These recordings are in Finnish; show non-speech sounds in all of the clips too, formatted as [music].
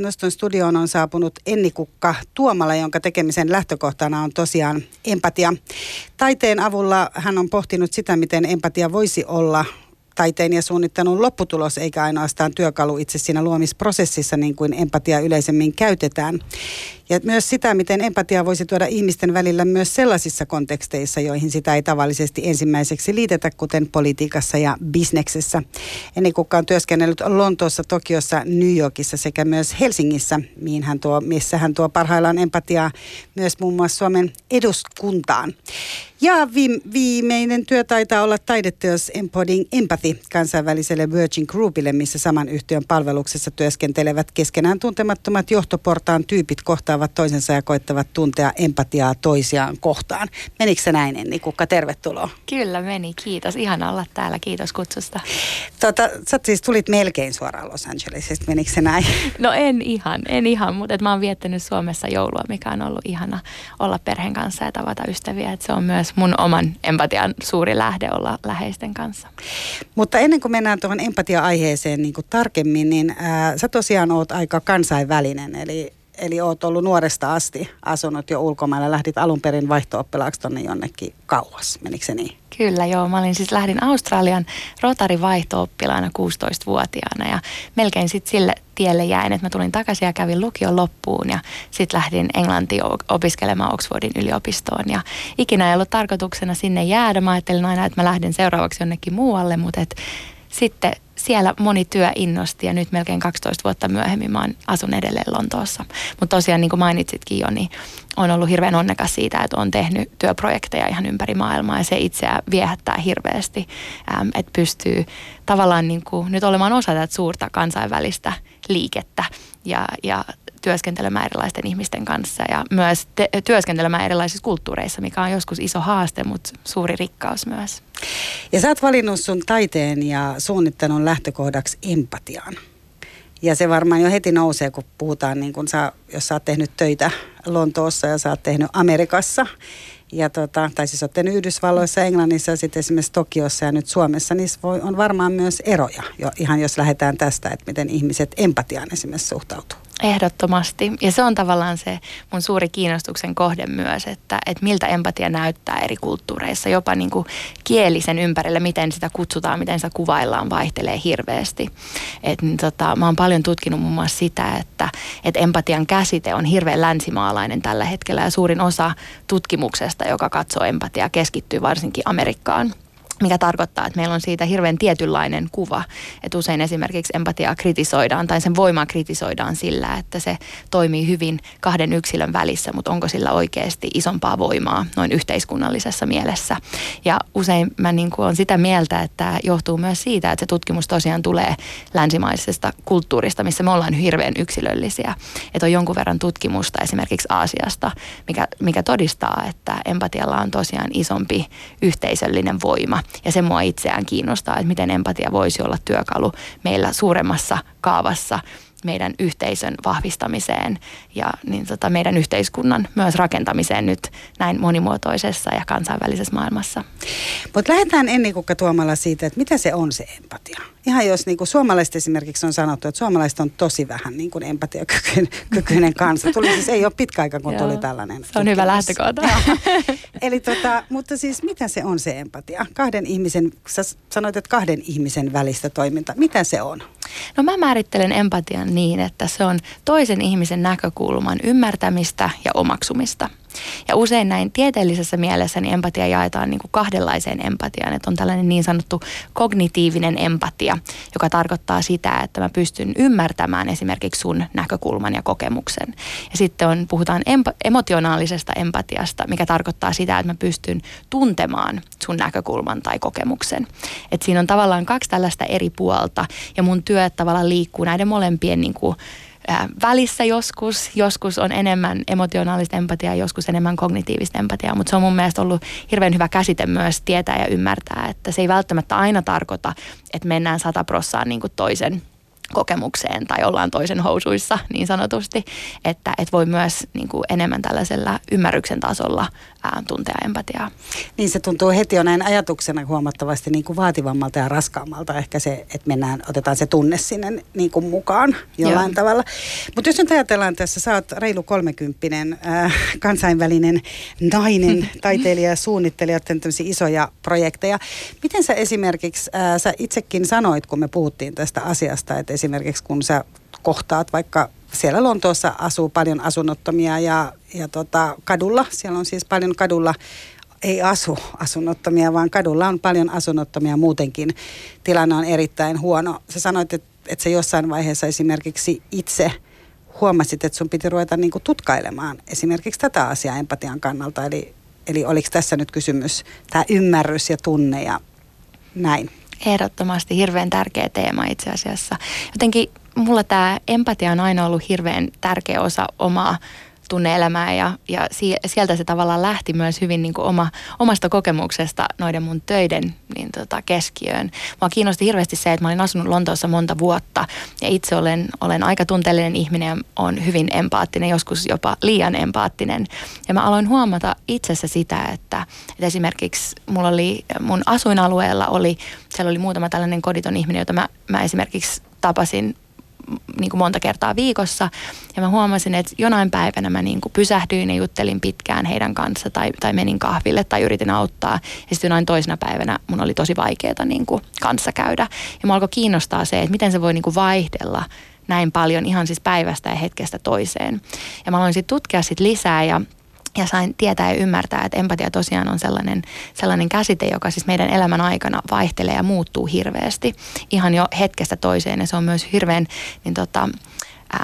Noston studioon on saapunut Enni Kukka Tuomala, jonka tekemisen lähtökohtana on tosiaan empatia. Taiteen avulla hän on pohtinut sitä, miten empatia voisi olla taiteen ja suunnittelun lopputulos, eikä ainoastaan työkalu itse siinä luomisprosessissa, niin kuin empatia yleisemmin käytetään. Ja myös sitä, miten empatia voisi tuoda ihmisten välillä myös sellaisissa konteksteissa, joihin sitä ei tavallisesti ensimmäiseksi liitetä, kuten politiikassa ja bisneksessä. Eni Kukka on työskennellyt Lontoossa, Tokiossa, New Yorkissa sekä myös Helsingissä, mihin hän tuo, missä hän tuo parhaillaan empatiaa myös muun muassa Suomen eduskuntaan. Ja viimeinen työ taitaa olla taideteos Empoding Empathy kansainväliselle Virgin Groupille, missä saman yhtiön palveluksessa työskentelevät keskenään tuntemattomat johtoportaan tyypit kohtaavat toisensa ja koittavat tuntea empatiaa toisiaan kohtaan. Menikö se näin, Enni Kukka? Tervetuloa. Kyllä meni, kiitos. Ihan olla täällä, kiitos kutsusta. Tota, sä siis tulit melkein suoraan Los Angelesista, menikö se näin? No en ihan, en ihan, mutta et mä oon viettänyt Suomessa joulua, mikä on ollut ihana olla perheen kanssa ja tavata ystäviä. Et se on myös mun oman empatian suuri lähde olla läheisten kanssa. Mutta ennen kuin mennään tuohon empatia-aiheeseen niin kuin tarkemmin, niin ää, sä tosiaan oot aika kansainvälinen, eli Eli oot ollut nuoresta asti asunut jo ulkomailla. Lähdit alun perin vaihto-oppilaaksi tonne jonnekin kauas. Menikö se niin? Kyllä joo. Mä olin siis lähdin Australian Rotari vaihto-oppilaana 16-vuotiaana ja melkein sitten sille tielle jäin, että mä tulin takaisin ja kävin lukion loppuun ja sitten lähdin Englantiin opiskelemaan Oxfordin yliopistoon ja ikinä ei ollut tarkoituksena sinne jäädä. Mä ajattelin aina, että mä lähden seuraavaksi jonnekin muualle, mutta et sitten siellä moni työ innosti ja nyt melkein 12 vuotta myöhemmin mä asun edelleen Lontoossa. Mutta tosiaan niin kuin mainitsitkin jo, niin on ollut hirveän onnekas siitä, että on tehnyt työprojekteja ihan ympäri maailmaa ja se itseä viehättää hirveästi, että pystyy tavallaan niin kuin nyt olemaan osa tätä suurta kansainvälistä liikettä ja, ja työskentelemään erilaisten ihmisten kanssa ja myös te- työskentelemään erilaisissa kulttuureissa, mikä on joskus iso haaste, mutta suuri rikkaus myös. Ja sä oot valinnut sun taiteen ja suunnittelun lähtökohdaksi empatiaan. Ja se varmaan jo heti nousee, kun puhutaan, niin kun sä, jos sä oot tehnyt töitä Lontoossa ja sä oot tehnyt Amerikassa, ja tota, tai siis oot tehnyt Yhdysvalloissa, Englannissa ja sitten esimerkiksi Tokiossa ja nyt Suomessa, niin voi, on varmaan myös eroja, jo, ihan jos lähdetään tästä, että miten ihmiset empatiaan esimerkiksi suhtautuu. Ehdottomasti. Ja se on tavallaan se mun suuri kiinnostuksen kohde myös, että, että miltä empatia näyttää eri kulttuureissa. Jopa niin kuin kielisen ympärillä, miten sitä kutsutaan, miten sitä kuvaillaan, vaihtelee hirveästi. Et, niin tota, mä oon paljon tutkinut muun muassa sitä, että, että empatian käsite on hirveän länsimaalainen tällä hetkellä. Ja suurin osa tutkimuksesta, joka katsoo empatiaa, keskittyy varsinkin Amerikkaan mikä tarkoittaa, että meillä on siitä hirveän tietynlainen kuva. Että usein esimerkiksi empatiaa kritisoidaan tai sen voimaa kritisoidaan sillä, että se toimii hyvin kahden yksilön välissä, mutta onko sillä oikeasti isompaa voimaa noin yhteiskunnallisessa mielessä. Ja usein mä niin kuin olen sitä mieltä, että johtuu myös siitä, että se tutkimus tosiaan tulee länsimaisesta kulttuurista, missä me ollaan hirveän yksilöllisiä. Että on jonkun verran tutkimusta esimerkiksi Aasiasta, mikä, mikä todistaa, että empatialla on tosiaan isompi yhteisöllinen voima ja se mua itseään kiinnostaa, että miten empatia voisi olla työkalu meillä suuremmassa kaavassa meidän yhteisön vahvistamiseen ja niin tota, meidän yhteiskunnan myös rakentamiseen nyt näin monimuotoisessa ja kansainvälisessä maailmassa. Mutta lähdetään ennen kuin Tuomalla siitä, että mitä se on se empatia. Ihan jos niin kuin suomalaiset esimerkiksi on sanottu, että suomalaiset on tosi vähän niin kuin empatiakykyinen [laughs] kansa. Tuli siis ei ole pitkä aika, kun tuli tällainen. Se on hyvä lähtökohta. [laughs] Eli tota, mutta siis mitä se on se empatia? Kahden ihmisen, sä sanoit, että kahden ihmisen välistä toiminta. Mitä se on? No mä määrittelen empatian niin, että se on toisen ihmisen näkökulman ymmärtämistä ja omaksumista – ja usein näin tieteellisessä mielessä niin empatia jaetaan niin kuin kahdenlaiseen empatiaan. Että on tällainen niin sanottu kognitiivinen empatia, joka tarkoittaa sitä, että mä pystyn ymmärtämään esimerkiksi sun näkökulman ja kokemuksen. Ja sitten on, puhutaan emp- emotionaalisesta empatiasta, mikä tarkoittaa sitä, että mä pystyn tuntemaan sun näkökulman tai kokemuksen. Et siinä on tavallaan kaksi tällaista eri puolta ja mun työ tavallaan liikkuu näiden molempien niin kuin, välissä joskus. Joskus on enemmän emotionaalista empatiaa, joskus enemmän kognitiivista empatiaa, mutta se on mun mielestä ollut hirveän hyvä käsite myös tietää ja ymmärtää, että se ei välttämättä aina tarkoita, että mennään sata prossaan niin toisen kokemukseen tai ollaan toisen housuissa niin sanotusti, että et voi myös niin kuin enemmän tällaisella ymmärryksen tasolla tuntea empatiaa. Niin se tuntuu heti jo näin ajatuksena huomattavasti niin kuin vaativammalta ja raskaammalta ehkä se, että mennään, otetaan se tunne sinne niin kuin mukaan jollain Joo. tavalla. Mutta jos nyt ajatellaan tässä, sä oot reilu kolmekymppinen äh, kansainvälinen nainen, [laughs] taiteilija ja suunnittelija, tämmöisiä isoja projekteja. Miten sä esimerkiksi, äh, sä itsekin sanoit, kun me puhuttiin tästä asiasta, että esimerkiksi kun sä kohtaat vaikka siellä Lontoossa asuu paljon asunnottomia ja, ja tota, kadulla, siellä on siis paljon kadulla ei asu asunnottomia, vaan kadulla on paljon asunnottomia muutenkin. Tilanne on erittäin huono. Sä sanoit, että, että se jossain vaiheessa esimerkiksi itse huomasit, että sun piti ruveta niin tutkailemaan esimerkiksi tätä asiaa empatian kannalta. Eli, eli oliko tässä nyt kysymys tämä ymmärrys ja tunne ja näin? Ehdottomasti hirveän tärkeä teema itse asiassa. Jotenkin mulla tämä empatia on aina ollut hirveän tärkeä osa omaa tunneelämää ja, ja sieltä se tavallaan lähti myös hyvin niin kuin oma, omasta kokemuksesta noiden mun töiden niin tota, keskiöön. Mua kiinnosti hirveästi se, että mä olin asunut Lontoossa monta vuotta ja itse olen, olen aika tunteellinen ihminen ja on hyvin empaattinen, joskus jopa liian empaattinen. Ja mä aloin huomata itsessä sitä, että, että esimerkiksi mulla oli, mun asuinalueella oli, siellä oli muutama tällainen koditon ihminen, jota mä, mä esimerkiksi tapasin niin kuin monta kertaa viikossa. Ja mä huomasin, että jonain päivänä mä niin kuin pysähdyin ja juttelin pitkään heidän kanssa tai, tai menin kahville tai yritin auttaa. Ja sitten jonain toisena päivänä mun oli tosi vaikeaa niin kuin kanssa käydä. Ja mä alkoi kiinnostaa se, että miten se voi niin kuin vaihdella näin paljon ihan siis päivästä ja hetkestä toiseen. Ja mä aloin sitten tutkia sit lisää ja ja sain tietää ja ymmärtää, että empatia tosiaan on sellainen, sellainen käsite, joka siis meidän elämän aikana vaihtelee ja muuttuu hirveästi ihan jo hetkestä toiseen. Ja se on myös hirveän, niin tota,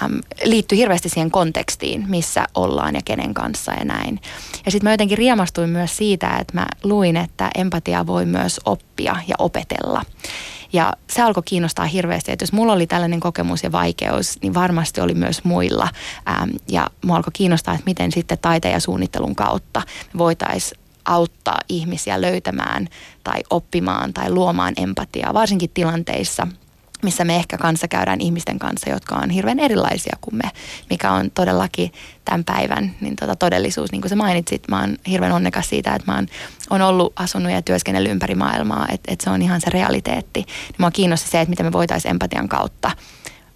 äm, liittyy hirveästi siihen kontekstiin, missä ollaan ja kenen kanssa ja näin. Ja sitten mä jotenkin riemastuin myös siitä, että mä luin, että empatia voi myös oppia ja opetella. Ja se alkoi kiinnostaa hirveästi, että jos mulla oli tällainen kokemus ja vaikeus, niin varmasti oli myös muilla. Ähm, ja mua alkoi kiinnostaa, että miten sitten taiteen ja suunnittelun kautta voitaisiin auttaa ihmisiä löytämään tai oppimaan tai luomaan empatiaa, varsinkin tilanteissa – missä me ehkä kanssa käydään ihmisten kanssa, jotka on hirveän erilaisia kuin me, mikä on todellakin tämän päivän niin tota todellisuus. Niin kuin sä mainitsit, mä oon hirveän onnekas siitä, että mä oon, on ollut asunut ja työskennellyt ympäri maailmaa, että, että se on ihan se realiteetti. Niin mua kiinnosti se, että miten me voitaisiin empatian kautta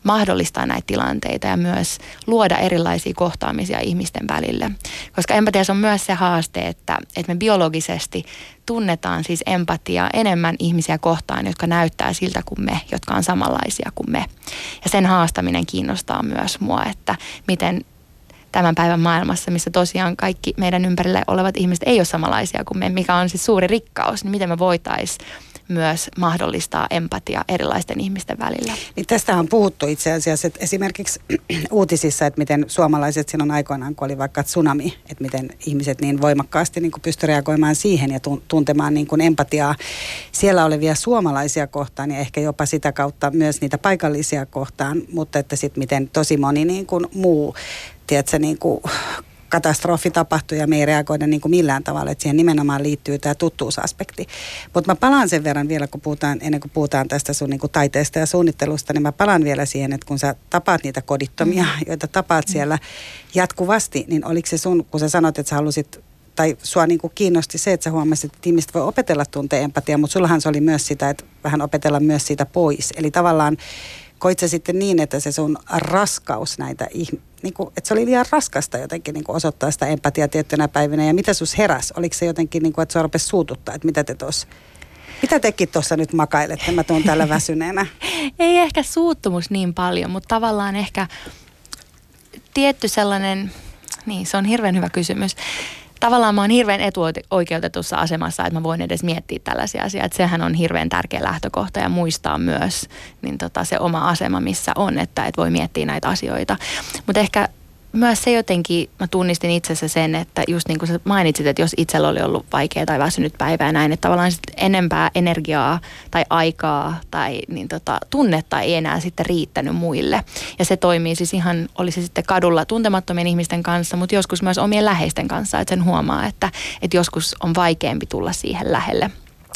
mahdollistaa näitä tilanteita ja myös luoda erilaisia kohtaamisia ihmisten välille. Koska empatiassa on myös se haaste, että, että me biologisesti tunnetaan siis empatiaa enemmän ihmisiä kohtaan, jotka näyttää siltä kuin me, jotka on samanlaisia kuin me. Ja sen haastaminen kiinnostaa myös mua, että miten tämän päivän maailmassa, missä tosiaan kaikki meidän ympärillä olevat ihmiset ei ole samanlaisia kuin me, mikä on siis suuri rikkaus, niin miten me voitaisiin myös mahdollistaa empatia erilaisten ihmisten välillä. Niin tästä on puhuttu itse asiassa, että esimerkiksi [clears throat] uutisissa, että miten suomalaiset silloin aikoinaan, kun oli vaikka tsunami, että miten ihmiset niin voimakkaasti niin pystyivät reagoimaan siihen ja tuntemaan niin kuin empatiaa siellä olevia suomalaisia kohtaan ja ehkä jopa sitä kautta myös niitä paikallisia kohtaan, mutta että sitten miten tosi moni niin kuin muu tiedätkö, niin kuin katastrofi tapahtui ja me ei reagoida niin kuin millään tavalla, että siihen nimenomaan liittyy tämä tuttuusaspekti. Mutta mä palaan sen verran vielä, kun puhutaan, ennen kuin puhutaan tästä sun niin kuin taiteesta ja suunnittelusta, niin mä palaan vielä siihen, että kun sä tapaat niitä kodittomia, mm. joita tapaat siellä jatkuvasti, niin oliko se sun, kun sä sanoit, että sä halusit tai sua niin kuin kiinnosti se, että sä huomasit, että ihmiset voi opetella tuntea empatiaa, mutta sullahan se oli myös sitä, että vähän opetella myös siitä pois. Eli tavallaan koit se sitten niin, että se sun raskaus näitä ihmisiä, niin kuin, että se oli liian raskasta jotenkin niin kuin osoittaa sitä empatiaa tiettynä päivinä. Ja mitä sus heräs? Oliko se jotenkin, niin kuin, että se rupesi suututtaa, että mitä te tuossa mitä tekin tuossa nyt makailette? Mä tuun täällä väsyneenä. [laughs] Ei ehkä suuttumus niin paljon, mutta tavallaan ehkä tietty sellainen, niin se on hirveän hyvä kysymys tavallaan mä oon hirveän etuoikeutetussa asemassa, että mä voin edes miettiä tällaisia asioita. Sehän on hirveän tärkeä lähtökohta ja muistaa myös niin tota, se oma asema, missä on, että et voi miettiä näitä asioita. Mutta ehkä myös se jotenkin, mä tunnistin itsessä sen, että just niin kuin sä mainitsit, että jos itsellä oli ollut vaikea tai väsynyt päivä ja näin, että tavallaan sit enempää energiaa tai aikaa tai niin tota, tunnetta ei enää sitten riittänyt muille. Ja se toimii siis ihan, olisi sitten kadulla tuntemattomien ihmisten kanssa, mutta joskus myös omien läheisten kanssa, että sen huomaa, että, että joskus on vaikeampi tulla siihen lähelle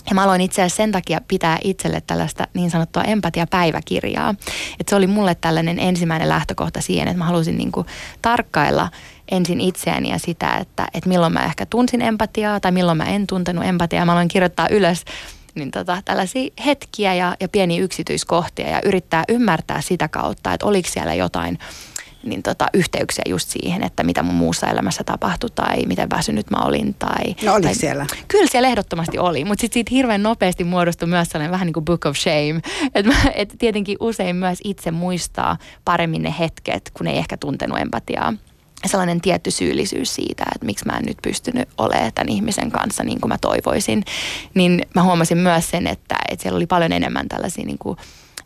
Ja mä aloin itse asiassa sen takia pitää itselle tällaista niin sanottua empatiapäiväkirjaa. Että se oli mulle tällainen ensimmäinen lähtökohta siihen, että mä halusin niin kuin tarkkailla ensin itseäni ja sitä, että, että milloin mä ehkä tunsin empatiaa tai milloin mä en tuntenut empatiaa. Mä aloin kirjoittaa ylös niin tota, tällaisia hetkiä ja, ja pieniä yksityiskohtia ja yrittää ymmärtää sitä kautta, että oliko siellä jotain niin tota, yhteyksiä just siihen, että mitä mun muussa elämässä tapahtui tai miten väsynyt mä olin. Tai, no oli tai, siellä? Kyllä siellä ehdottomasti oli, mutta sitten siitä hirveän nopeasti muodostui myös sellainen vähän niin kuin book of shame. Että et tietenkin usein myös itse muistaa paremmin ne hetket, kun ei ehkä tuntenut empatiaa sellainen tietty syyllisyys siitä, että miksi mä en nyt pystynyt olemaan tämän ihmisen kanssa niin kuin mä toivoisin, niin mä huomasin myös sen, että, että siellä oli paljon enemmän tällaisia niin kuin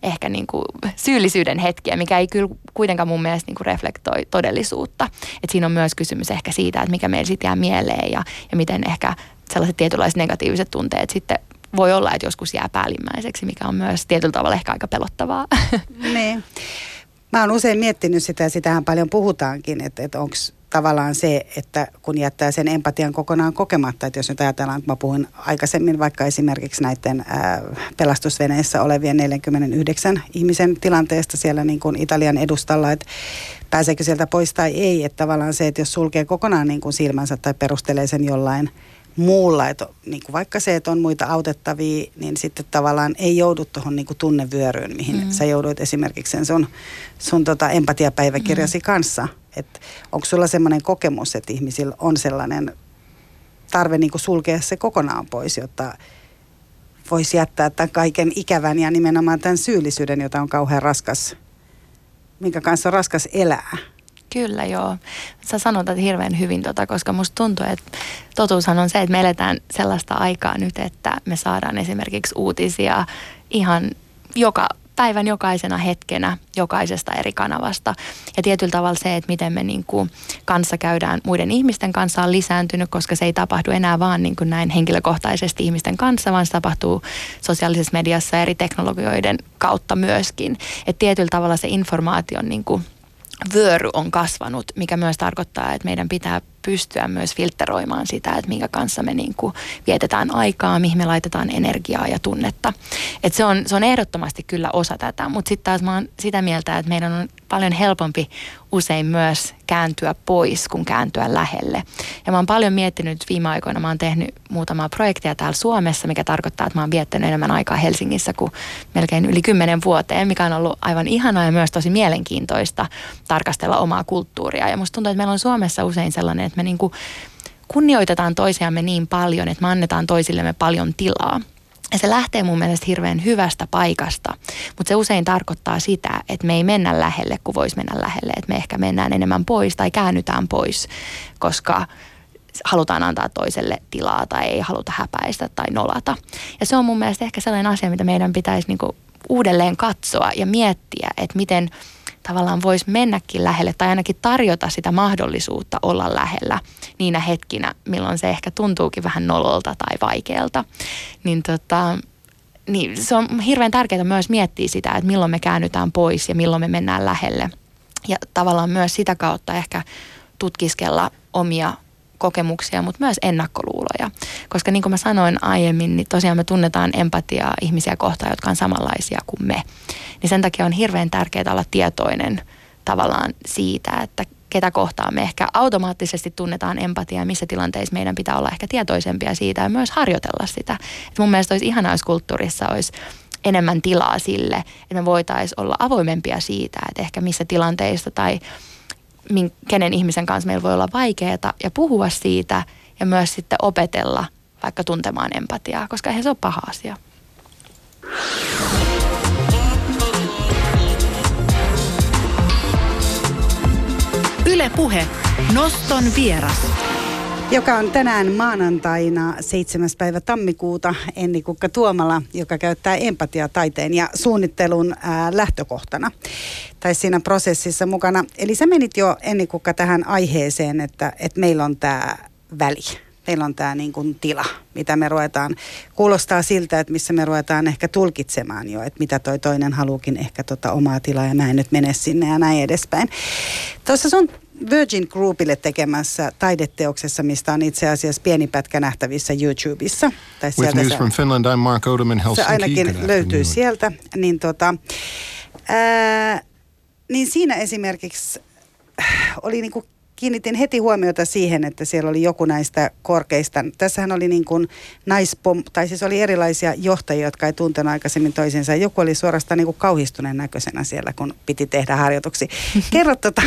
ehkä niin kuin syyllisyyden hetkiä, mikä ei kyllä kuitenkaan mun mielestä niin kuin reflektoi todellisuutta. Et siinä on myös kysymys ehkä siitä, että mikä meillä sitten jää mieleen ja, ja miten ehkä sellaiset tietynlaiset negatiiviset tunteet sitten voi olla, että joskus jää päällimmäiseksi, mikä on myös tietyllä tavalla ehkä aika pelottavaa. [laughs] Niin. Mä oon usein miettinyt sitä ja sitähän paljon puhutaankin, että, että onko tavallaan se, että kun jättää sen empatian kokonaan kokematta, että jos nyt ajatellaan, että mä puhuin aikaisemmin vaikka esimerkiksi näiden ää, pelastusveneissä olevien 49 ihmisen tilanteesta siellä niin kuin Italian edustalla, että pääseekö sieltä pois tai ei, että tavallaan se, että jos sulkee kokonaan niin kuin silmänsä tai perustelee sen jollain – muulla, että niin kuin vaikka se, että on muita autettavia, niin sitten tavallaan ei joudu tuohon niin tunnevyöryyn, mihin mm. sä jouduit esimerkiksi sen sun, sun tota empatiapäiväkirjasi mm. kanssa. Onko sulla semmoinen kokemus, että ihmisillä on sellainen tarve niin kuin sulkea se kokonaan pois, jotta voisi jättää tämän kaiken ikävän ja nimenomaan tämän syyllisyyden, jota on kauhean raskas, minkä kanssa on raskas elää. Kyllä joo. Sä sanotat hirveän hyvin tota, koska musta tuntuu, että totuushan on se, että me eletään sellaista aikaa nyt, että me saadaan esimerkiksi uutisia ihan joka päivän jokaisena hetkenä jokaisesta eri kanavasta. Ja tietyllä tavalla se, että miten me niin kuin kanssa käydään muiden ihmisten kanssa on lisääntynyt, koska se ei tapahdu enää vaan niin kuin näin henkilökohtaisesti ihmisten kanssa, vaan se tapahtuu sosiaalisessa mediassa eri teknologioiden kautta myöskin. Että tietyllä tavalla se informaation niin kuin vyöry on kasvanut, mikä myös tarkoittaa, että meidän pitää pystyä myös filtteroimaan sitä, että minkä kanssa me niin kuin vietetään aikaa, mihin me laitetaan energiaa ja tunnetta. Et se, on, se on ehdottomasti kyllä osa tätä, mutta sitten taas mä oon sitä mieltä, että meidän on paljon helpompi usein myös kääntyä pois kuin kääntyä lähelle. Ja mä oon paljon miettinyt viime aikoina, mä oon tehnyt muutamaa projektia täällä Suomessa, mikä tarkoittaa, että mä oon viettänyt enemmän aikaa Helsingissä kuin melkein yli kymmenen vuoteen, mikä on ollut aivan ihanaa ja myös tosi mielenkiintoista tarkastella omaa kulttuuria. Ja musta tuntuu, että meillä on Suomessa usein sellainen, että me niinku kunnioitetaan toisiamme niin paljon, että me annetaan toisillemme paljon tilaa. Ja se lähtee mun mielestä hirveän hyvästä paikasta, mutta se usein tarkoittaa sitä, että me ei mennä lähelle, kun voisi mennä lähelle. Että me ehkä mennään enemmän pois tai käännytään pois, koska halutaan antaa toiselle tilaa tai ei haluta häpäistä tai nolata. Ja se on mun mielestä ehkä sellainen asia, mitä meidän pitäisi niinku uudelleen katsoa ja miettiä, että miten – tavallaan voisi mennäkin lähelle tai ainakin tarjota sitä mahdollisuutta olla lähellä niinä hetkinä, milloin se ehkä tuntuukin vähän nololta tai vaikealta. Niin tota, niin se on hirveän tärkeää myös miettiä sitä, että milloin me käännytään pois ja milloin me mennään lähelle. Ja tavallaan myös sitä kautta ehkä tutkiskella omia kokemuksia, mutta myös ennakkoluuloja. Koska niin kuin mä sanoin aiemmin, niin tosiaan me tunnetaan empatiaa ihmisiä kohtaan, jotka on samanlaisia kuin me. Niin sen takia on hirveän tärkeää olla tietoinen tavallaan siitä, että ketä kohtaan me ehkä automaattisesti tunnetaan empatiaa, missä tilanteissa meidän pitää olla ehkä tietoisempia siitä ja myös harjoitella sitä. Et mun mielestä olisi ihanaa, jos kulttuurissa olisi enemmän tilaa sille, että me voitaisiin olla avoimempia siitä, että ehkä missä tilanteissa tai kenen ihmisen kanssa meillä voi olla vaikeaa ja puhua siitä ja myös sitten opetella vaikka tuntemaan empatiaa, koska eihän se ole paha asia. Yle Puhe. Noston vieras joka on tänään maanantaina 7. päivä tammikuuta Enni Kukka Tuomala, joka käyttää empatia taiteen ja suunnittelun ää, lähtökohtana tai siinä prosessissa mukana. Eli sä menit jo Enni Kukka tähän aiheeseen, että, että meillä on tämä väli. Meillä on tämä niin tila, mitä me ruvetaan, kuulostaa siltä, että missä me ruvetaan ehkä tulkitsemaan jo, että mitä toi toinen haluukin ehkä tota omaa tilaa ja mä en nyt mene sinne ja näin edespäin. Tuossa sun Virgin Groupille tekemässä taideteoksessa, mistä on itse asiassa pieni pätkä nähtävissä YouTubessa. Tai With news se, from Finland, I'm Mark Odom in Helsinki. Se ainakin löytyy sieltä. Niin, tota, ää, niin siinä esimerkiksi oli niinku kiinnitin heti huomiota siihen, että siellä oli joku näistä korkeista. Tässähän oli niin kuin naispom, tai siis oli erilaisia johtajia, jotka ei tuntenut aikaisemmin toisensa. Joku oli suorastaan niin kuin kauhistuneen näköisenä siellä, kun piti tehdä harjoituksia. [laughs] Kerro, tota,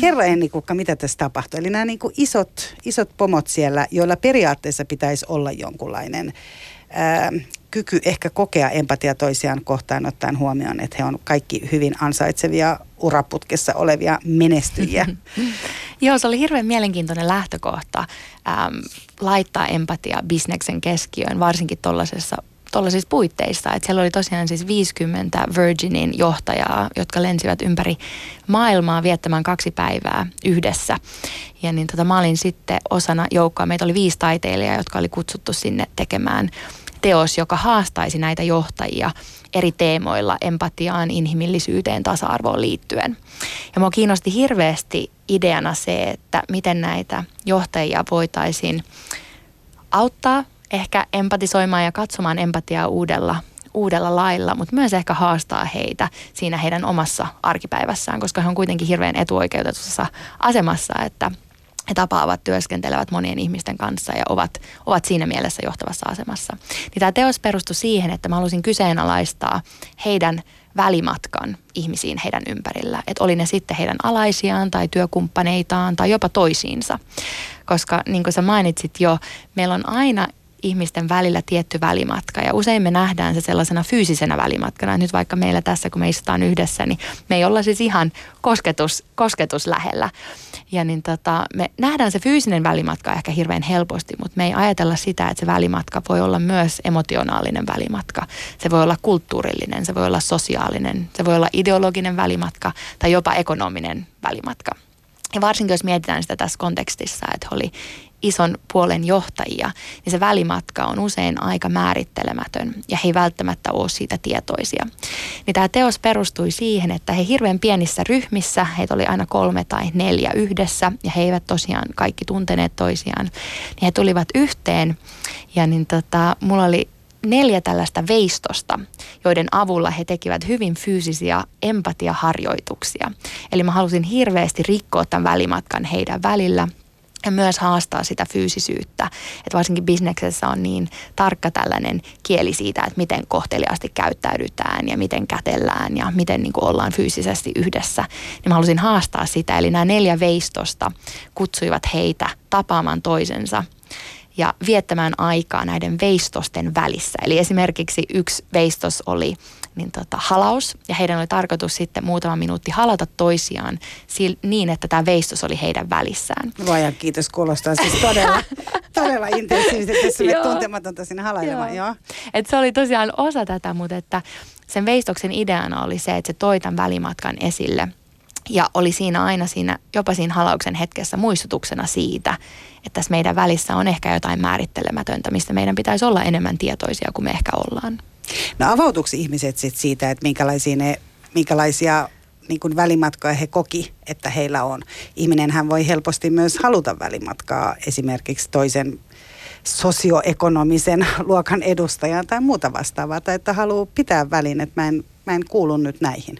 kerro Enni Kukka, mitä tässä tapahtui. Eli nämä niin kuin isot, isot pomot siellä, joilla periaatteessa pitäisi olla jonkunlainen ää, kyky ehkä kokea empatia toisiaan kohtaan ottaen huomioon, että he on kaikki hyvin ansaitsevia uraputkessa olevia menestyjiä. [laughs] Joo, se oli hirveän mielenkiintoinen lähtökohta äm, laittaa empatia bisneksen keskiöön, varsinkin tuollaisessa tuollaisissa puitteissa. Että siellä oli tosiaan siis 50 Virginin johtajaa, jotka lensivät ympäri maailmaa viettämään kaksi päivää yhdessä. Ja niin tota, mä olin sitten osana joukkoa, meitä oli viisi taiteilijaa, jotka oli kutsuttu sinne tekemään teos, joka haastaisi näitä johtajia eri teemoilla, empatiaan, inhimillisyyteen, tasa-arvoon liittyen. Ja mua kiinnosti hirveästi ideana se, että miten näitä johtajia voitaisiin auttaa ehkä empatisoimaan ja katsomaan empatiaa uudella, uudella lailla, mutta myös ehkä haastaa heitä siinä heidän omassa arkipäivässään, koska he on kuitenkin hirveän etuoikeutetussa asemassa, että he tapaavat, työskentelevät monien ihmisten kanssa ja ovat, ovat siinä mielessä johtavassa asemassa. Niin tämä teos perustui siihen, että mä halusin kyseenalaistaa heidän välimatkan ihmisiin heidän ympärillä. Että oli ne sitten heidän alaisiaan tai työkumppaneitaan tai jopa toisiinsa. Koska niin kuin sä mainitsit jo, meillä on aina ihmisten välillä tietty välimatka ja usein me nähdään se sellaisena fyysisenä välimatkana. Nyt vaikka meillä tässä, kun me istutaan yhdessä, niin me ei olla siis ihan kosketus, kosketus lähellä. Ja niin tota, me nähdään se fyysinen välimatka ehkä hirveän helposti, mutta me ei ajatella sitä, että se välimatka voi olla myös emotionaalinen välimatka. Se voi olla kulttuurillinen, se voi olla sosiaalinen, se voi olla ideologinen välimatka tai jopa ekonominen välimatka. Ja varsinkin jos mietitään sitä tässä kontekstissa, että oli ison puolen johtajia, niin se välimatka on usein aika määrittelemätön ja he ei välttämättä ole siitä tietoisia. Niin tämä teos perustui siihen, että he hirveän pienissä ryhmissä, heitä oli aina kolme tai neljä yhdessä ja he eivät tosiaan kaikki tunteneet toisiaan, niin he tulivat yhteen ja niin tota, mulla oli neljä tällaista veistosta, joiden avulla he tekivät hyvin fyysisiä empatiaharjoituksia. Eli mä halusin hirveästi rikkoa tämän välimatkan heidän välillä – ja myös haastaa sitä fyysisyyttä. Että varsinkin bisneksessä on niin tarkka tällainen kieli siitä, että miten kohteliaasti käyttäydytään ja miten kätellään ja miten niin kuin ollaan fyysisesti yhdessä. Niin mä halusin haastaa sitä. Eli nämä neljä veistosta kutsuivat heitä tapaamaan toisensa ja viettämään aikaa näiden veistosten välissä. Eli esimerkiksi yksi veistos oli niin tota, halaus ja heidän oli tarkoitus sitten muutama minuutti halata toisiaan sil, niin, että tämä veistos oli heidän välissään. Luojan kiitos, kuulostaa siis todella, [laughs] todella intensiivisesti, tässä me tuntematonta sinne halailemaan. Joo. Et se oli tosiaan osa tätä, mutta että sen veistoksen ideana oli se, että se toi tämän välimatkan esille – ja oli siinä aina siinä, jopa siinä halauksen hetkessä muistutuksena siitä, että tässä meidän välissä on ehkä jotain määrittelemätöntä, mistä meidän pitäisi olla enemmän tietoisia kuin me ehkä ollaan. No avautuuko ihmiset sit siitä, että minkälaisia, ne, minkälaisia niin kuin välimatkoja he koki, että heillä on. Ihminenhän voi helposti myös haluta välimatkaa esimerkiksi toisen sosioekonomisen luokan edustajan tai muuta vastaavaa, tai että haluaa pitää välin, että mä en, mä en kuulu nyt näihin.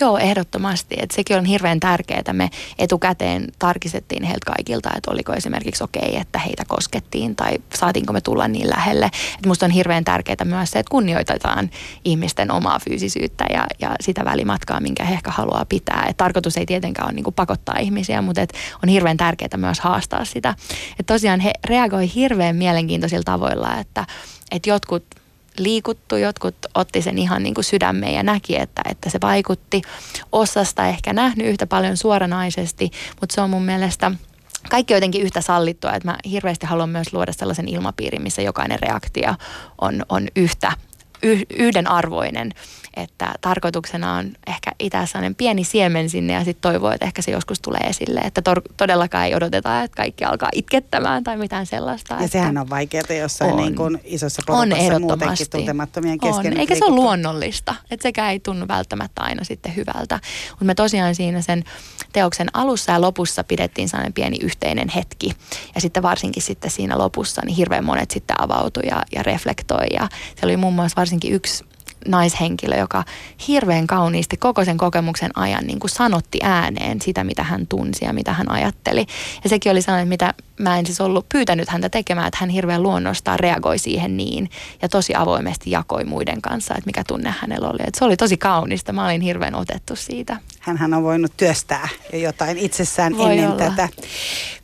Joo, ehdottomasti. Et sekin on hirveän tärkeää. Me etukäteen tarkistettiin heiltä kaikilta, että oliko esimerkiksi okei, okay, että heitä koskettiin tai saatiinko me tulla niin lähelle. Et musta on hirveän tärkeää myös se, että kunnioitetaan ihmisten omaa fyysisyyttä ja, ja sitä välimatkaa, minkä he ehkä haluaa pitää. Et tarkoitus ei tietenkään ole niinku pakottaa ihmisiä, mutta et on hirveän tärkeää myös haastaa sitä. Et tosiaan he reagoivat hirveän mielenkiintoisilla tavoilla, että, että jotkut liikuttu, jotkut otti sen ihan niin kuin sydämeen ja näki, että, että se vaikutti. Osasta ehkä nähnyt yhtä paljon suoranaisesti, mutta se on mun mielestä kaikki jotenkin yhtä sallittua, että mä hirveästi haluan myös luoda sellaisen ilmapiirin, missä jokainen reaktio on, on yhtä yhdenarvoinen että tarkoituksena on ehkä itää sellainen pieni siemen sinne ja sitten toivoo, että ehkä se joskus tulee esille. Että tor- todellakaan ei odoteta, että kaikki alkaa itkettämään tai mitään sellaista. Ja sehän on vaikeaa jossain on, niin kuin isossa porukassa muutenkin tuntemattomien kesken. On, eikä se ole luonnollista. Että sekään ei tunnu välttämättä aina sitten hyvältä. Mutta me tosiaan siinä sen teoksen alussa ja lopussa pidettiin sellainen pieni yhteinen hetki. Ja sitten varsinkin sitten siinä lopussa niin hirveän monet sitten avautui ja, ja reflektoi. Ja se oli muun muassa varsinkin yksi naishenkilö, joka hirveän kauniisti koko sen kokemuksen ajan niin kuin sanotti ääneen sitä, mitä hän tunsi ja mitä hän ajatteli. Ja sekin oli sellainen, mitä mä en siis ollut pyytänyt häntä tekemään, että hän hirveän luonnostaan reagoi siihen niin ja tosi avoimesti jakoi muiden kanssa, että mikä tunne hänellä oli. Että se oli tosi kaunista, mä olin hirveän otettu siitä. Hänhän on voinut työstää jo jotain itsessään Voi ennen olla. tätä.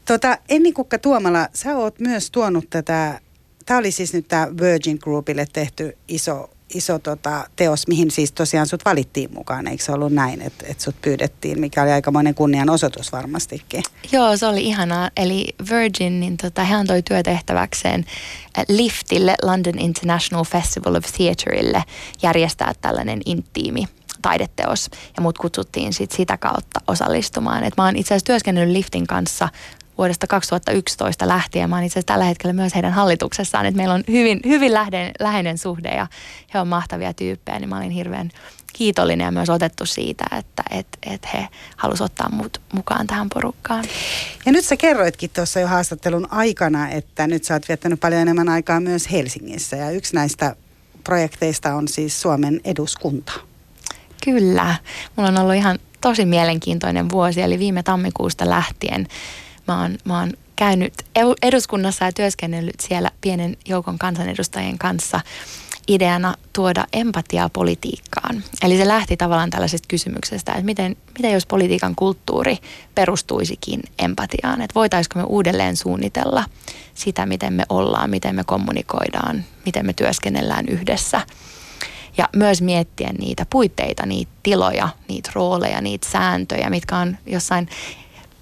Tota, Enni Kukka Tuomala, sä oot myös tuonut tätä, tämä oli siis nyt tämä Virgin Groupille tehty iso iso tota, teos, mihin siis tosiaan sut valittiin mukaan, eikö se ollut näin, että et sut pyydettiin, mikä oli aikamoinen kunnianosoitus varmastikin. Joo, se oli ihanaa. Eli Virgin, niin tota, he antoi työtehtäväkseen äh, Liftille, London International Festival of Theatreille, järjestää tällainen intiimi taideteos ja mut kutsuttiin sit sitä kautta osallistumaan. Et mä oon itse asiassa työskennellyt Liftin kanssa vuodesta 2011 lähtien. Mä oon itse asiassa tällä hetkellä myös heidän hallituksessaan, että meillä on hyvin, hyvin lähden, läheinen suhde ja he on mahtavia tyyppejä, niin mä olin hirveän kiitollinen ja myös otettu siitä, että et, et he halusivat ottaa mut mukaan tähän porukkaan. Ja nyt sä kerroitkin tuossa jo haastattelun aikana, että nyt sä oot viettänyt paljon enemmän aikaa myös Helsingissä ja yksi näistä projekteista on siis Suomen eduskunta. Kyllä. Mulla on ollut ihan tosi mielenkiintoinen vuosi, eli viime tammikuusta lähtien Mä oon, mä oon käynyt eduskunnassa ja työskennellyt siellä pienen joukon kansanedustajien kanssa ideana tuoda empatiaa politiikkaan. Eli se lähti tavallaan tällaisesta kysymyksestä, että miten, miten jos politiikan kulttuuri perustuisikin empatiaan, että voitaisiko me uudelleen suunnitella sitä, miten me ollaan, miten me kommunikoidaan, miten me työskennellään yhdessä. Ja myös miettiä niitä puitteita, niitä tiloja, niitä rooleja, niitä sääntöjä, mitkä on jossain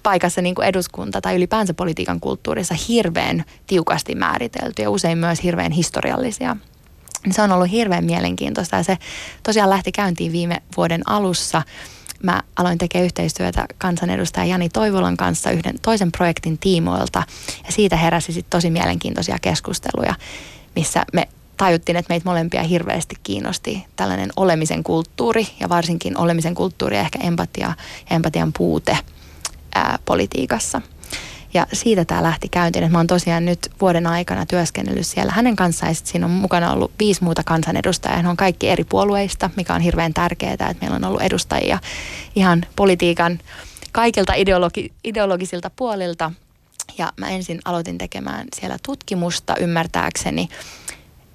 paikassa niin kuin eduskunta tai ylipäänsä politiikan kulttuurissa hirveän tiukasti määritelty ja usein myös hirveän historiallisia. Se on ollut hirveän mielenkiintoista ja se tosiaan lähti käyntiin viime vuoden alussa. Mä aloin tekemään yhteistyötä kansanedustaja Jani Toivolan kanssa yhden toisen projektin tiimoilta ja siitä heräsi sitten tosi mielenkiintoisia keskusteluja, missä me tajuttiin, että meitä molempia hirveästi kiinnosti tällainen olemisen kulttuuri ja varsinkin olemisen kulttuuri ja ehkä empatia ja empatian puute – ää, politiikassa. Ja siitä tämä lähti käyntiin, että mä oon tosiaan nyt vuoden aikana työskennellyt siellä hänen kanssaan ja siinä on mukana ollut viisi muuta kansanedustajaa. Ne on kaikki eri puolueista, mikä on hirveän tärkeää, että meillä on ollut edustajia ihan politiikan kaikilta ideologi- ideologisilta puolilta. Ja mä ensin aloitin tekemään siellä tutkimusta ymmärtääkseni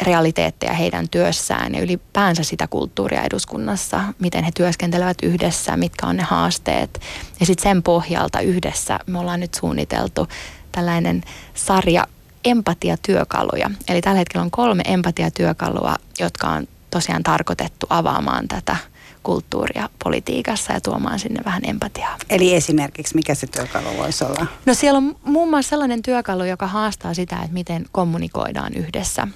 realiteetteja heidän työssään ja ylipäänsä sitä kulttuuria eduskunnassa, miten he työskentelevät yhdessä, mitkä on ne haasteet. Ja sitten sen pohjalta yhdessä me ollaan nyt suunniteltu tällainen sarja empatiatyökaluja. Eli tällä hetkellä on kolme empatiatyökalua, jotka on tosiaan tarkoitettu avaamaan tätä kulttuuria politiikassa ja tuomaan sinne vähän empatiaa. Eli esimerkiksi mikä se työkalu voisi olla? No siellä on muun muassa sellainen työkalu, joka haastaa sitä, että miten kommunikoidaan yhdessä –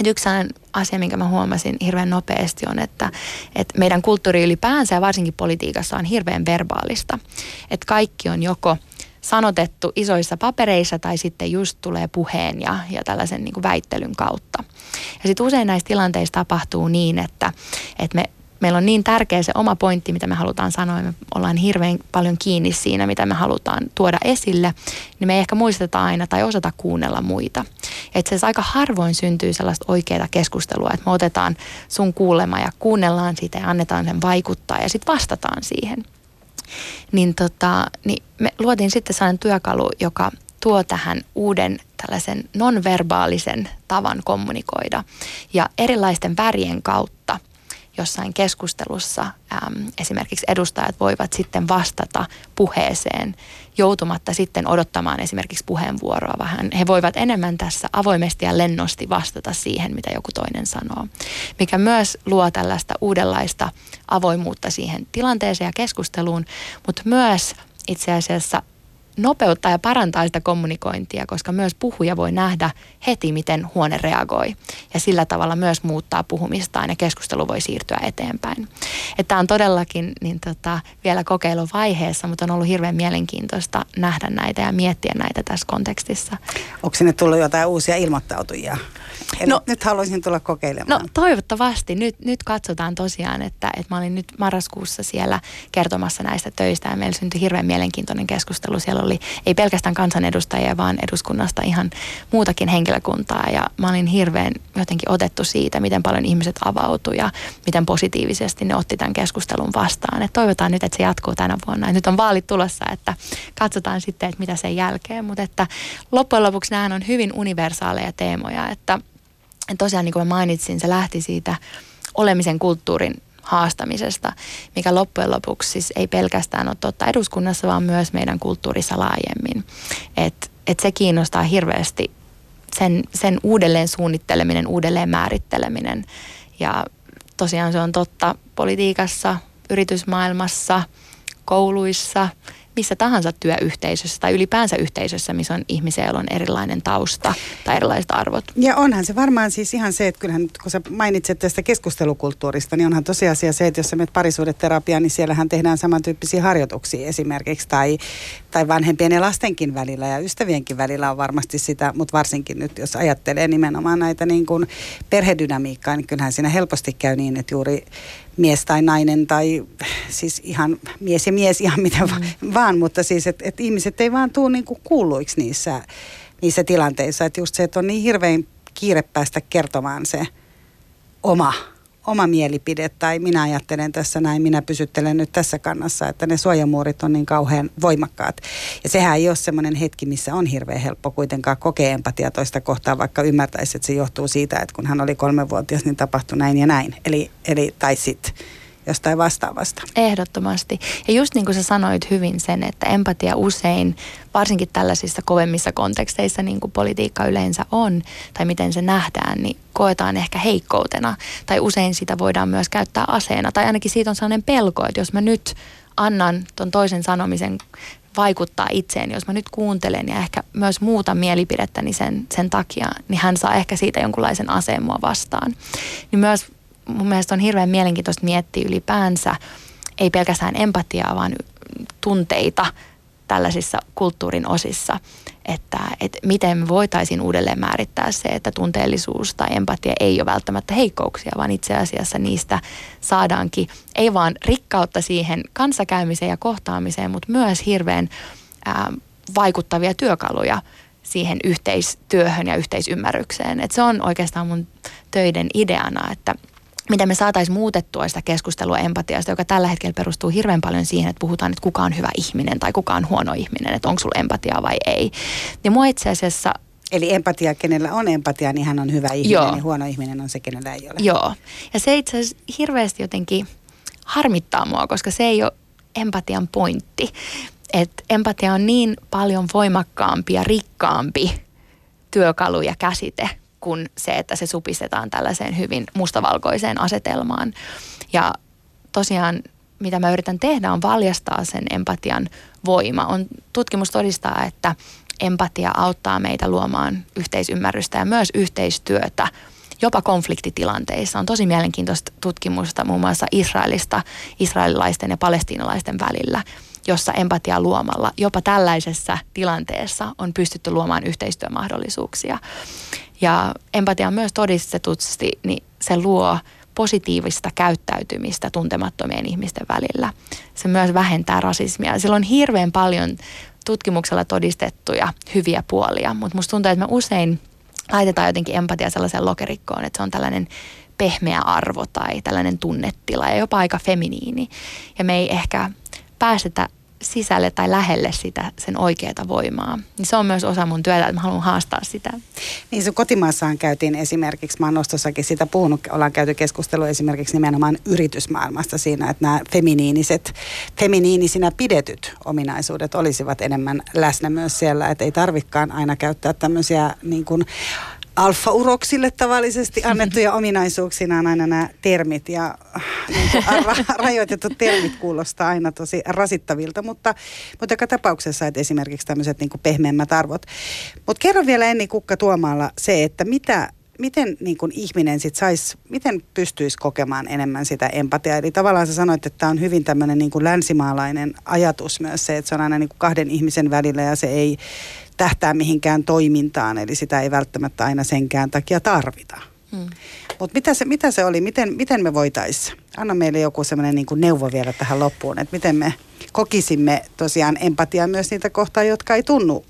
et yksi asia, minkä mä huomasin hirveän nopeasti on, että, että meidän kulttuuri ylipäänsä ja varsinkin politiikassa on hirveän verbaalista. Että kaikki on joko sanotettu isoissa papereissa tai sitten just tulee puheen ja, ja tällaisen niin kuin väittelyn kautta. Ja sitten usein näissä tilanteissa tapahtuu niin, että, että me meillä on niin tärkeä se oma pointti, mitä me halutaan sanoa, ja me ollaan hirveän paljon kiinni siinä, mitä me halutaan tuoda esille, niin me ei ehkä muisteta aina tai osata kuunnella muita. Että se aika harvoin syntyy sellaista oikeaa keskustelua, että me otetaan sun kuulema ja kuunnellaan sitä ja annetaan sen vaikuttaa ja sitten vastataan siihen. Niin, tota, niin me luotiin sitten sellainen työkalu, joka tuo tähän uuden tällaisen nonverbaalisen tavan kommunikoida ja erilaisten värien kautta jossain keskustelussa äm, esimerkiksi edustajat voivat sitten vastata puheeseen joutumatta sitten odottamaan esimerkiksi puheenvuoroa vähän. He voivat enemmän tässä avoimesti ja lennosti vastata siihen, mitä joku toinen sanoo, mikä myös luo tällaista uudenlaista avoimuutta siihen tilanteeseen ja keskusteluun, mutta myös itse asiassa nopeuttaa ja parantaa sitä kommunikointia, koska myös puhuja voi nähdä heti, miten huone reagoi. Ja sillä tavalla myös muuttaa puhumistaan ja keskustelu voi siirtyä eteenpäin. Tämä on todellakin niin tota, vielä kokeiluvaiheessa, mutta on ollut hirveän mielenkiintoista nähdä näitä ja miettiä näitä tässä kontekstissa. Onko sinne tullut jotain uusia ilmoittautujia? Eli no, nyt haluaisin tulla kokeilemaan. No toivottavasti. Nyt, nyt katsotaan tosiaan, että, että mä olin nyt marraskuussa siellä kertomassa näistä töistä ja meillä syntyi hirveän mielenkiintoinen keskustelu. Siellä oli ei pelkästään kansanedustajia, vaan eduskunnasta ihan muutakin henkilökuntaa ja mä olin hirveän jotenkin otettu siitä, miten paljon ihmiset avautu ja miten positiivisesti ne otti tämän keskustelun vastaan. Et toivotaan nyt, että se jatkuu tänä vuonna. Et nyt on vaalit tulossa, että katsotaan sitten, että mitä sen jälkeen. Mutta että loppujen lopuksi nämä on hyvin universaaleja teemoja, että tosiaan niin kuin mä mainitsin, se lähti siitä olemisen kulttuurin haastamisesta, mikä loppujen lopuksi siis ei pelkästään ole totta eduskunnassa, vaan myös meidän kulttuurissa laajemmin. Et, et se kiinnostaa hirveästi sen, sen uudelleen suunnitteleminen, uudelleen määritteleminen. Ja tosiaan se on totta politiikassa, yritysmaailmassa, kouluissa – missä tahansa työyhteisössä tai ylipäänsä yhteisössä, missä on ihmisiä, joilla on erilainen tausta tai erilaiset arvot. Ja onhan se varmaan siis ihan se, että kyllähän kun sä mainitset tästä keskustelukulttuurista, niin onhan tosiasia se, että jos sä menet parisuudeterapiaan, niin siellähän tehdään samantyyppisiä harjoituksia esimerkiksi tai, tai vanhempien ja lastenkin välillä ja ystävienkin välillä on varmasti sitä, mutta varsinkin nyt jos ajattelee nimenomaan näitä niin kuin perhedynamiikkaa, niin kyllähän siinä helposti käy niin, että juuri mies tai nainen tai siis ihan mies ja mies ihan mitä mm. vaan, mutta siis että et ihmiset ei vaan tule niinku kuuluiksi niissä, niissä tilanteissa. Että just se, että on niin hirveän kiire päästä kertomaan se oma oma mielipide tai minä ajattelen tässä näin, minä pysyttelen nyt tässä kannassa, että ne suojamuurit on niin kauhean voimakkaat. Ja sehän ei ole semmoinen hetki, missä on hirveän helppo kuitenkaan kokea empatia toista kohtaa, vaikka ymmärtäisi, että se johtuu siitä, että kun hän oli kolmevuotias, niin tapahtui näin ja näin. Eli, eli tai sitten jostain vastaavasta. Ehdottomasti. Ja just niin kuin sä sanoit hyvin sen, että empatia usein, varsinkin tällaisissa kovemmissa konteksteissa, niin kuin politiikka yleensä on, tai miten se nähdään, niin koetaan ehkä heikkoutena. Tai usein sitä voidaan myös käyttää aseena. Tai ainakin siitä on sellainen pelko, että jos mä nyt annan ton toisen sanomisen vaikuttaa itseen, jos mä nyt kuuntelen ja ehkä myös muuta mielipidettäni sen, sen takia, niin hän saa ehkä siitä jonkunlaisen aseen mua vastaan. Niin myös mun mielestä on hirveän mielenkiintoista miettiä ylipäänsä, ei pelkästään empatiaa, vaan tunteita tällaisissa kulttuurin osissa, että, että miten me voitaisiin uudelleen määrittää se, että tunteellisuus tai empatia ei ole välttämättä heikkouksia, vaan itse asiassa niistä saadaankin ei vaan rikkautta siihen kanssakäymiseen ja kohtaamiseen, mutta myös hirveän ää, vaikuttavia työkaluja siihen yhteistyöhön ja yhteisymmärrykseen. Et se on oikeastaan mun töiden ideana, että – miten me saataisiin muutettua sitä keskustelua empatiasta, joka tällä hetkellä perustuu hirveän paljon siihen, että puhutaan, että kuka on hyvä ihminen tai kuka on huono ihminen, että onko sulla empatiaa vai ei. Ja mua itse asiassa Eli empatia, kenellä on empatia, niin hän on hyvä ihminen, Joo. niin huono ihminen on se, kenellä ei ole. Joo. Ja se itse asiassa hirveästi jotenkin harmittaa mua, koska se ei ole empatian pointti. Että empatia on niin paljon voimakkaampi ja rikkaampi työkalu ja käsite kuin se, että se supistetaan tällaiseen hyvin mustavalkoiseen asetelmaan. Ja tosiaan mitä mä yritän tehdä on valjastaa sen empatian voima. On, tutkimus todistaa, että empatia auttaa meitä luomaan yhteisymmärrystä ja myös yhteistyötä jopa konfliktitilanteissa. On tosi mielenkiintoista tutkimusta muun muassa Israelista, israelilaisten ja palestiinalaisten välillä, jossa empatia luomalla jopa tällaisessa tilanteessa on pystytty luomaan yhteistyömahdollisuuksia. Ja empatia on myös todistetusti, niin se luo positiivista käyttäytymistä tuntemattomien ihmisten välillä. Se myös vähentää rasismia. Sillä on hirveän paljon tutkimuksella todistettuja hyviä puolia, mutta musta tuntuu, että me usein laitetaan jotenkin empatia sellaiseen lokerikkoon, että se on tällainen pehmeä arvo tai tällainen tunnetila ja jopa aika feminiini. Ja me ei ehkä päästetä sisälle tai lähelle sitä sen oikeaa voimaa. Niin se on myös osa mun työtä, että mä haluan haastaa sitä. Niin sun kotimaassaan käytiin esimerkiksi, mä oon nostossakin sitä puhunut, ollaan käyty keskustelua esimerkiksi nimenomaan yritysmaailmasta siinä, että nämä feminiiniset, feminiinisinä pidetyt ominaisuudet olisivat enemmän läsnä myös siellä, että ei tarvikaan aina käyttää tämmöisiä niin kuin alfa-uroksille tavallisesti annettuja ominaisuuksina on aina nämä termit ja niin ra- rajoitetut termit kuulostaa aina tosi rasittavilta, mutta, mutta joka tapauksessa, että esimerkiksi tämmöiset niin pehmeämmät arvot. Mutta kerro vielä Enni Kukka Tuomaalla se, että mitä, miten niin kuin ihminen sit sais, miten pystyisi kokemaan enemmän sitä empatiaa? Eli tavallaan sä sanoit, että tämä on hyvin tämmöinen niin kuin länsimaalainen ajatus myös se, että se on aina niin kuin kahden ihmisen välillä ja se ei tähtää mihinkään toimintaan, eli sitä ei välttämättä aina senkään takia tarvita. Hmm. Mutta mitä se, mitä se oli, miten, miten me voitaisiin? Anna meille joku semmoinen niin neuvo vielä tähän loppuun, että miten me kokisimme tosiaan empatiaa myös niitä kohtaa, jotka ei tunnu,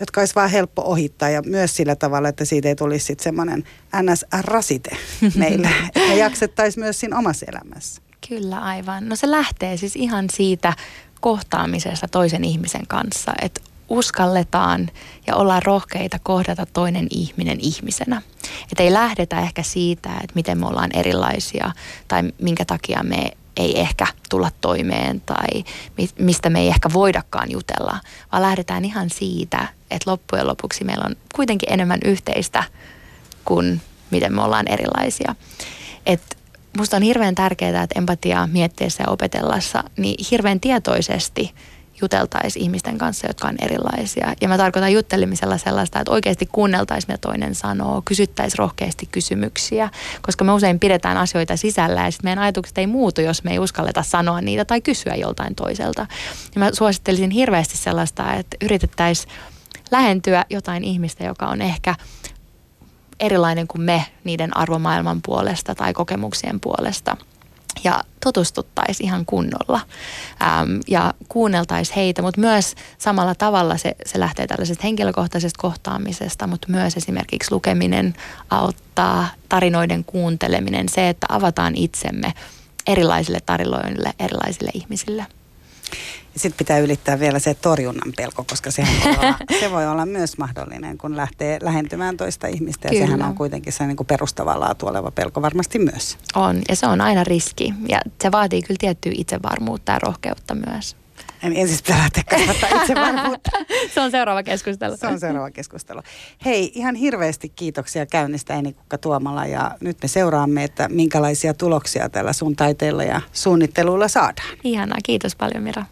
jotka olisi vaan helppo ohittaa ja myös sillä tavalla, että siitä ei tulisi sitten semmoinen NS-rasite [laughs] meille, me jaksettaisiin myös siinä omassa elämässä. Kyllä, aivan. No se lähtee siis ihan siitä kohtaamisesta toisen ihmisen kanssa, että uskalletaan ja ollaan rohkeita kohdata toinen ihminen ihmisenä. Että ei lähdetä ehkä siitä, että miten me ollaan erilaisia tai minkä takia me ei ehkä tulla toimeen tai mistä me ei ehkä voidakaan jutella, vaan lähdetään ihan siitä, että loppujen lopuksi meillä on kuitenkin enemmän yhteistä kuin miten me ollaan erilaisia. Et musta on hirveän tärkeää, että empatiaa miettiessä ja opetellessa, niin hirveän tietoisesti – juteltaisiin ihmisten kanssa, jotka on erilaisia. Ja mä tarkoitan juttelemisella sellaista, että oikeasti kuunneltaisiin, mitä toinen sanoo, kysyttäisiin rohkeasti kysymyksiä, koska me usein pidetään asioita sisällä ja sitten meidän ajatukset ei muutu, jos me ei uskalleta sanoa niitä tai kysyä joltain toiselta. Ja mä suosittelisin hirveästi sellaista, että yritettäisiin lähentyä jotain ihmistä, joka on ehkä erilainen kuin me niiden arvomaailman puolesta tai kokemuksien puolesta – ja tutustuttaisiin ihan kunnolla äm, ja kuunneltaisiin heitä, mutta myös samalla tavalla se, se lähtee tällaisesta henkilökohtaisesta kohtaamisesta, mutta myös esimerkiksi lukeminen auttaa, tarinoiden kuunteleminen, se, että avataan itsemme erilaisille tarinoille, erilaisille ihmisille. Sitten pitää ylittää vielä se torjunnan pelko, koska sehän voi olla, [laughs] se voi olla myös mahdollinen, kun lähtee lähentymään toista ihmistä. Ja Kyllä. sehän on kuitenkin se niin kuin perustavaa laatu oleva pelko varmasti myös. On, ja se on aina riski. Ja se vaatii kyllä tiettyä itsevarmuutta ja rohkeutta myös. En ensin pitää lähteä kasvattaa itsevarmuutta. [laughs] se on seuraava keskustelu. Se on seuraava keskustelu. Hei, ihan hirveästi kiitoksia käynnistä Enikukka Tuomala ja nyt me seuraamme, että minkälaisia tuloksia tällä sun taiteella ja suunnittelulla saadaan. Ihanaa, kiitos paljon Mira.